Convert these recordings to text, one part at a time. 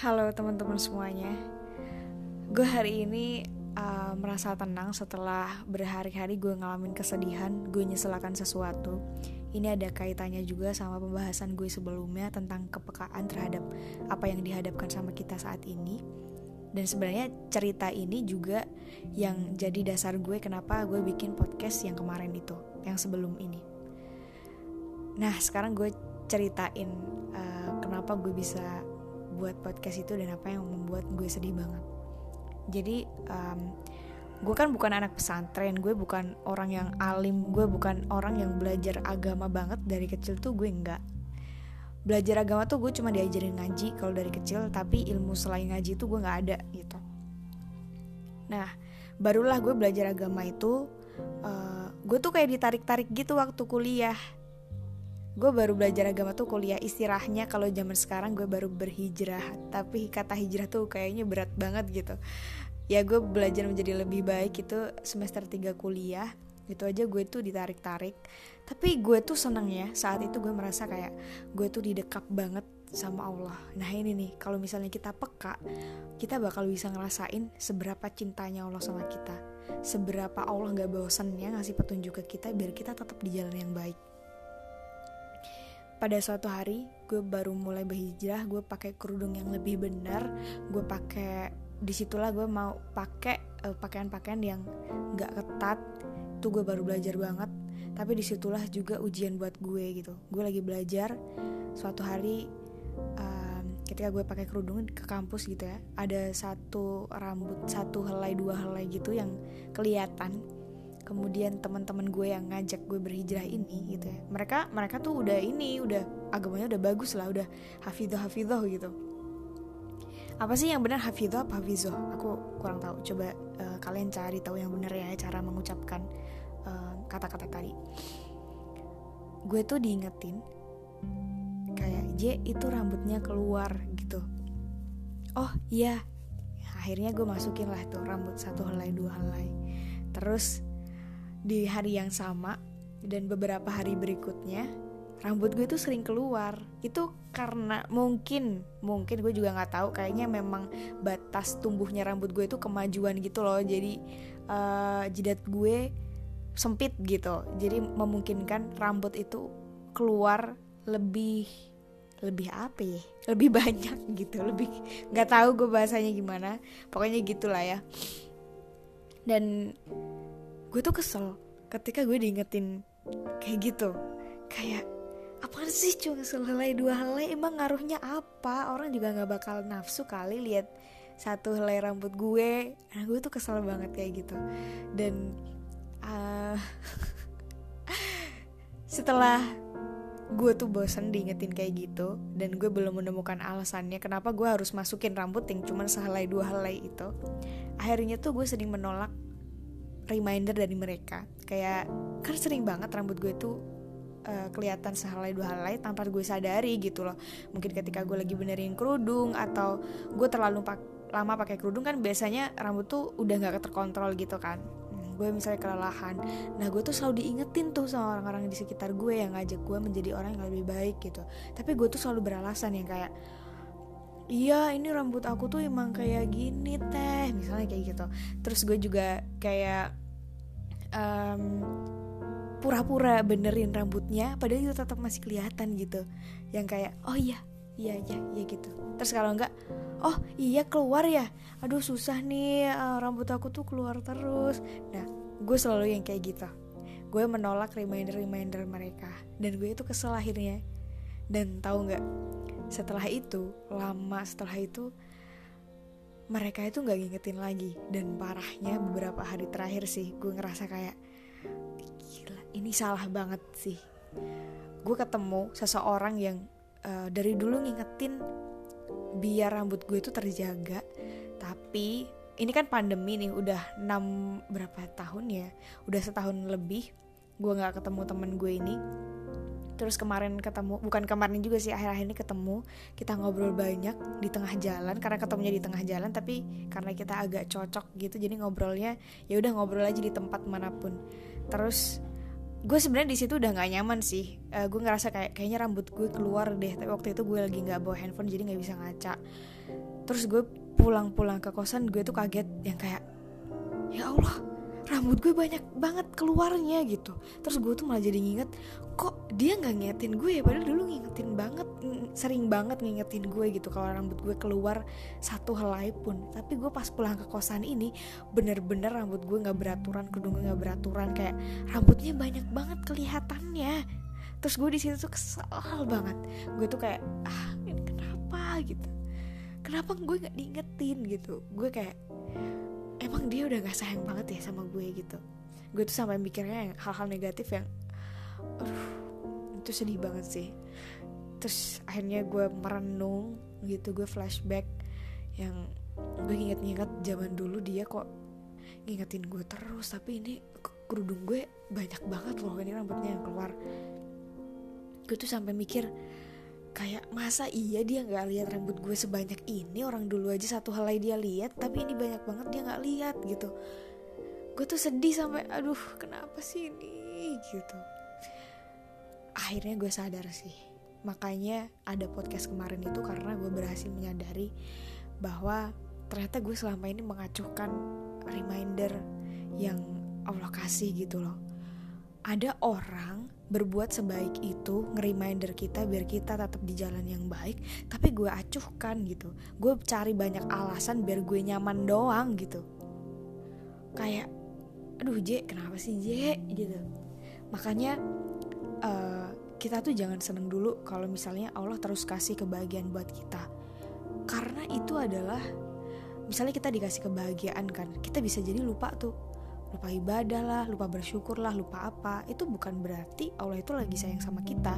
Halo teman-teman semuanya. Gue hari ini uh, merasa tenang setelah berhari-hari gue ngalamin kesedihan Gue nyeselakan sesuatu. Ini ada kaitannya juga sama pembahasan gue sebelumnya Tentang kepekaan terhadap apa yang dihadapkan sama kita saat ini. Dan sebenarnya cerita ini juga yang jadi dasar gue kenapa gue bikin podcast yang kemarin itu Yang sebelum ini. Nah sekarang gue ceritain uh, kenapa gue bisa buat podcast itu dan apa yang membuat gue sedih banget. Jadi um, gue kan bukan anak pesantren gue bukan orang yang alim gue bukan orang yang belajar agama banget dari kecil tuh gue enggak. Belajar agama tuh gue cuma diajarin ngaji kalau dari kecil tapi ilmu selain ngaji tuh gue nggak ada gitu. Nah barulah gue belajar agama itu uh, gue tuh kayak ditarik-tarik gitu waktu kuliah gue baru belajar agama tuh kuliah istilahnya. Kalau zaman sekarang gue baru berhijrah. Tapi kata hijrah tuh kayaknya berat banget gitu. Ya gue belajar menjadi lebih baik itu semester 3 kuliah. Itu aja gue tuh ditarik-tarik. Tapi gue tuh seneng ya saat itu gue merasa kayak gue tuh didekap banget sama Allah. Nah ini nih kalau misalnya kita peka kita bakal bisa ngerasain seberapa cintanya Allah sama kita. Seberapa Allah gak bosannya ngasih petunjuk ke kita biar kita tetap di jalan yang baik pada suatu hari gue baru mulai berhijrah gue pakai kerudung yang lebih benar gue pakai di situlah gue mau pakai uh, pakaian-pakaian yang nggak ketat itu gue baru belajar banget. Tapi di situlah juga ujian buat gue gitu. Gue lagi belajar suatu hari um, ketika gue pakai kerudung ke kampus gitu ya ada satu rambut satu helai dua helai gitu yang kelihatan kemudian teman-teman gue yang ngajak gue berhijrah ini gitu ya. Mereka mereka tuh udah ini udah agamanya udah bagus lah udah hafidoh hafidoh gitu. Apa sih yang benar hafidoh apa hafizoh aku kurang tahu. Coba uh, kalian cari tahu yang benar ya cara mengucapkan eh, kata-kata uh, tadi. Gue tuh diingetin kayak J itu rambutnya keluar gitu. Oh iya. Akhirnya gue masukin lah tuh rambut satu helai dua helai. Terus di hari yang sama dan beberapa hari berikutnya rambut gue tuh sering keluar. Itu karena mungkin mungkin gue juga nggak tahu kayaknya memang batas tumbuhnya rambut gue itu kemajuan gitu loh. Jadi uh, jidat gue sempit gitu. Jadi memungkinkan rambut itu keluar lebih lebih apa ya? Lebih banyak gitu. Lebih nggak tahu gue bahasanya gimana. Pokoknya gitulah ya. Dan gue tuh kesel ketika gue diingetin kayak gitu. Kayak apa sih cuma sehelai dua helai emang ngaruhnya apa? Orang juga nggak bakal nafsu kali lihat satu helai rambut gue. Nah gue tuh kesel banget kayak gitu. Dan uh, setelah gue tuh bosan diingetin kayak gitu dan gue belum menemukan alasannya kenapa gue harus masukin rambut yang cuma sehelai dua helai itu akhirnya tuh gue sering menolak reminder dari mereka. Kayak kan sering banget rambut gue tuh uh, kelihatan sehelai dua helai tanpa gue sadari gitu loh. Mungkin ketika gue lagi benerin kerudung atau gue terlalu pak lama pakai kerudung kan biasanya rambut tuh udah nggak terkontrol gitu kan. Hmm, gue misalnya kelelahan. Nah gue tuh selalu diingetin tuh sama orang-orang di sekitar gue yang ngajak gue menjadi orang yang lebih baik gitu. Tapi gue tuh selalu beralasan yang kayak iya ini rambut aku tuh emang kayak gini teh. Misalnya kayak gitu. Terus gue juga kayak um, pura-pura benerin rambutnya padahal itu tetap masih kelihatan gitu. Yang kayak oh iya iya iya iya gitu. Terus kalau enggak oh iya keluar ya? Aduh susah nih uh, rambut aku tuh keluar terus. Nah gue selalu yang kayak gitu. Gue menolak reminder-reminder mereka. Dan gue itu kesel akhirnya. Dan tahu nggak setelah itu lama setelah itu mereka itu nggak ngingetin lagi. Dan parahnya beberapa hari terakhir sih gue ngerasa kayak gila ini salah banget sih. Gue ketemu seseorang yang uh, dari dulu ngingetin biar rambut gue itu terjaga tapi ini kan pandemi nih udah 6 berapa tahun ya udah setahun lebih gue nggak ketemu temen gue ini terus kemarin ketemu bukan kemarin juga sih akhir-akhir ini ketemu. Kita ngobrol banyak di tengah jalan karena ketemunya di tengah jalan tapi karena kita agak cocok gitu jadi ngobrolnya ya udah ngobrol aja di tempat mana pun. Terus gue sebenarnya di situ udah nggak nyaman sih. Uh, gue ngerasa kayak kayaknya rambut gue keluar deh tapi waktu itu gue lagi nggak bawa handphone jadi nggak bisa ngaca. Terus gue pulang-pulang ke kosan gue tuh kaget yang kayak ya Allah rambut gue banyak banget keluarnya gitu. Terus gue tuh malah jadi nginget kok dia nggak ngingetin gue ya? Padahal dulu ngingetin banget sering banget ngingetin gue gitu kalau rambut gue keluar satu helai pun. Tapi gue pas pulang ke kosan ini bener-bener rambut gue nggak beraturan kerudung gue nggak beraturan kayak rambutnya banyak banget kelihatannya. Terus gue di situ tuh kesel banget. Gue tuh kayak ah ini kenapa? Gitu. Kenapa gue nggak diingetin? Gitu. Gue kayak emang dia udah gak sayang banget ya sama gue gitu. Gue tuh sampai mikirnya yang hal-hal negatif yang aduh itu sedih banget sih. Terus akhirnya gue merenung gitu gue flashback yang gue inget-inget zaman dulu dia kok ngingetin gue terus tapi ini kerudung gue banyak banget loh ini rambutnya yang keluar. Gue tuh sampai mikir kayak masa iya dia nggak lihat rambut gue sebanyak ini? Orang dulu aja satu helai dia lihat tapi ini banyak banget dia nggak lihat gitu. Gue tuh sedih sampai aduh kenapa sih ini? Gitu. Akhirnya gue sadar sih. Makanya ada podcast kemarin itu karena gue berhasil menyadari bahwa ternyata gue selama ini mengacuhkan reminder yang Allah kasih gitu loh ada orang berbuat sebaik itu nge-reminder kita biar kita tetap di jalan yang baik tapi gue acuhkan gitu. Gue cari banyak alasan biar gue nyaman doang gitu. Kayak aduh J kenapa sih J? gitu. Makanya uh, kita tuh jangan seneng dulu kalau misalnya Allah terus kasih kebahagiaan buat kita. Karena itu adalah misalnya kita dikasih kebahagiaan kan kita bisa jadi lupa tuh lupa ibadah lah, lupa bersyukur lah, lupa apa, itu bukan berarti Allah itu lagi sayang sama kita.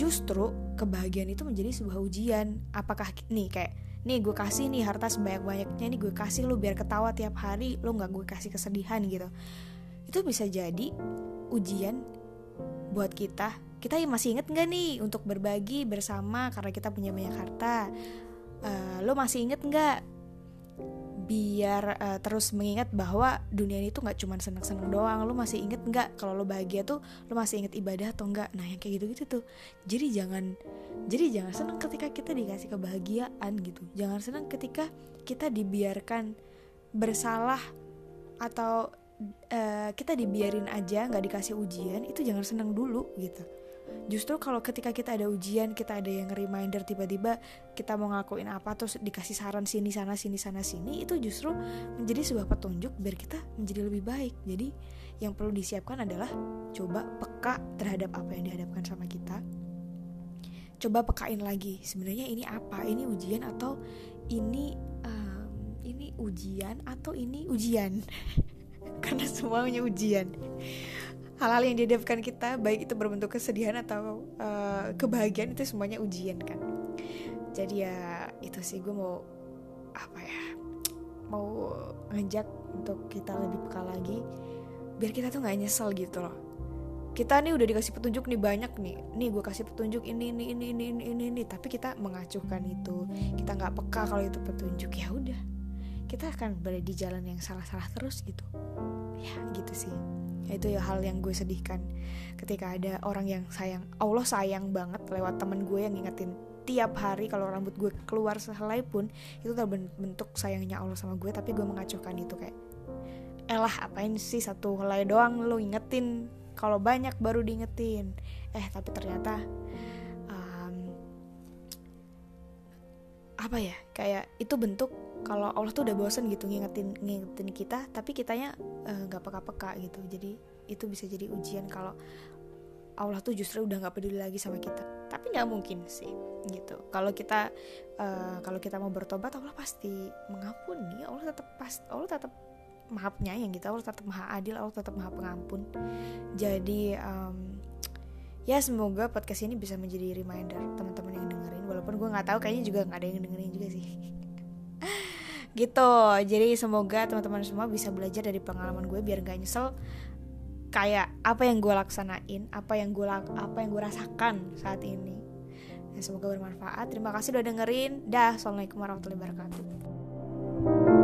Justru kebahagiaan itu menjadi sebuah ujian. Apakah nih kayak nih gue kasih nih harta sebanyak banyaknya nih gue kasih lu biar ketawa tiap hari, lu nggak gue kasih kesedihan gitu. Itu bisa jadi ujian buat kita. Kita masih inget nggak nih untuk berbagi bersama karena kita punya banyak harta? Uh, lo masih inget nggak biar uh, terus mengingat bahwa dunia ini tuh nggak cuma seneng-seneng doang. Lo masih inget nggak kalau lo bahagia tuh lo masih inget ibadah atau enggak nah yang kayak gitu-gitu tuh. Jadi jangan jadi jangan seneng ketika kita dikasih kebahagiaan gitu. Jangan seneng ketika kita dibiarkan bersalah atau uh, kita dibiarin aja nggak dikasih ujian itu jangan seneng dulu gitu justru kalau ketika kita ada ujian kita ada yang reminder tiba-tiba kita mau ngelakuin apa terus dikasih saran sini sana sini sana sini itu justru menjadi sebuah petunjuk biar kita menjadi lebih baik. Jadi yang perlu disiapkan adalah coba peka terhadap apa yang dihadapkan sama kita. Coba pekain lagi sebenarnya ini apa? Ini ujian atau ini um, ini ujian atau ini ujian? Karena semuanya ujian hal-hal yang dihadapkan kita baik itu berbentuk kesedihan atau uh, kebahagiaan itu semuanya ujian kan? Jadi ya itu sih gue mau apa ya mau ngejak untuk kita lebih peka lagi biar kita tuh nggak nyesel gitu loh. Kita nih udah dikasih petunjuk nih banyak nih. Nih gue kasih petunjuk ini ini ini ini ini ini, ini. tapi kita mengacuhkan itu. Kita nggak peka kalau itu petunjuk. Ya udah kita akan berada di jalan yang salah-salah terus gitu. Ya gitu sih itu ya hal yang gue sedihkan. Ketika ada orang yang sayang Allah sayang banget lewat temen gue yang ngingetin tiap hari kalau rambut gue keluar sehelai pun itu terbentuk sayangnya Allah sama gue tapi gue mengacuhkan itu kayak elah apain sih satu helai doang lo ingetin kalau banyak baru diingetin. Eh tapi ternyata um, apa ya kayak itu bentuk kalau Allah tuh udah bosen gitu ngingetin ngingetin kita tapi kitanya eh, nggak uh, peka-peka gitu. Jadi itu bisa jadi ujian kalau Allah tuh justru udah nggak peduli lagi sama kita. Tapi nggak mungkin sih gitu. Kalau kita uh, kalau kita mau bertobat Allah pasti mengampuni. Allah tetap pas Allah tetap maha penyayang gitu. Allah tetap maha adil Allah tetap maha pengampun. Jadi um, ya semoga podcast ini bisa menjadi reminder teman-teman yang dengerin. Walaupun gue nggak tahu kayaknya juga nggak ada yang dengerin juga sih gitu. Jadi semoga teman-teman semua bisa belajar dari pengalaman gue biar gak nyesel kayak apa yang gue laksanain apa yang gue apa yang gue rasakan saat ini. Dan semoga bermanfaat. Terima kasih udah dengerin. Dah assalamualaikum warahmatullahi wabarakatuh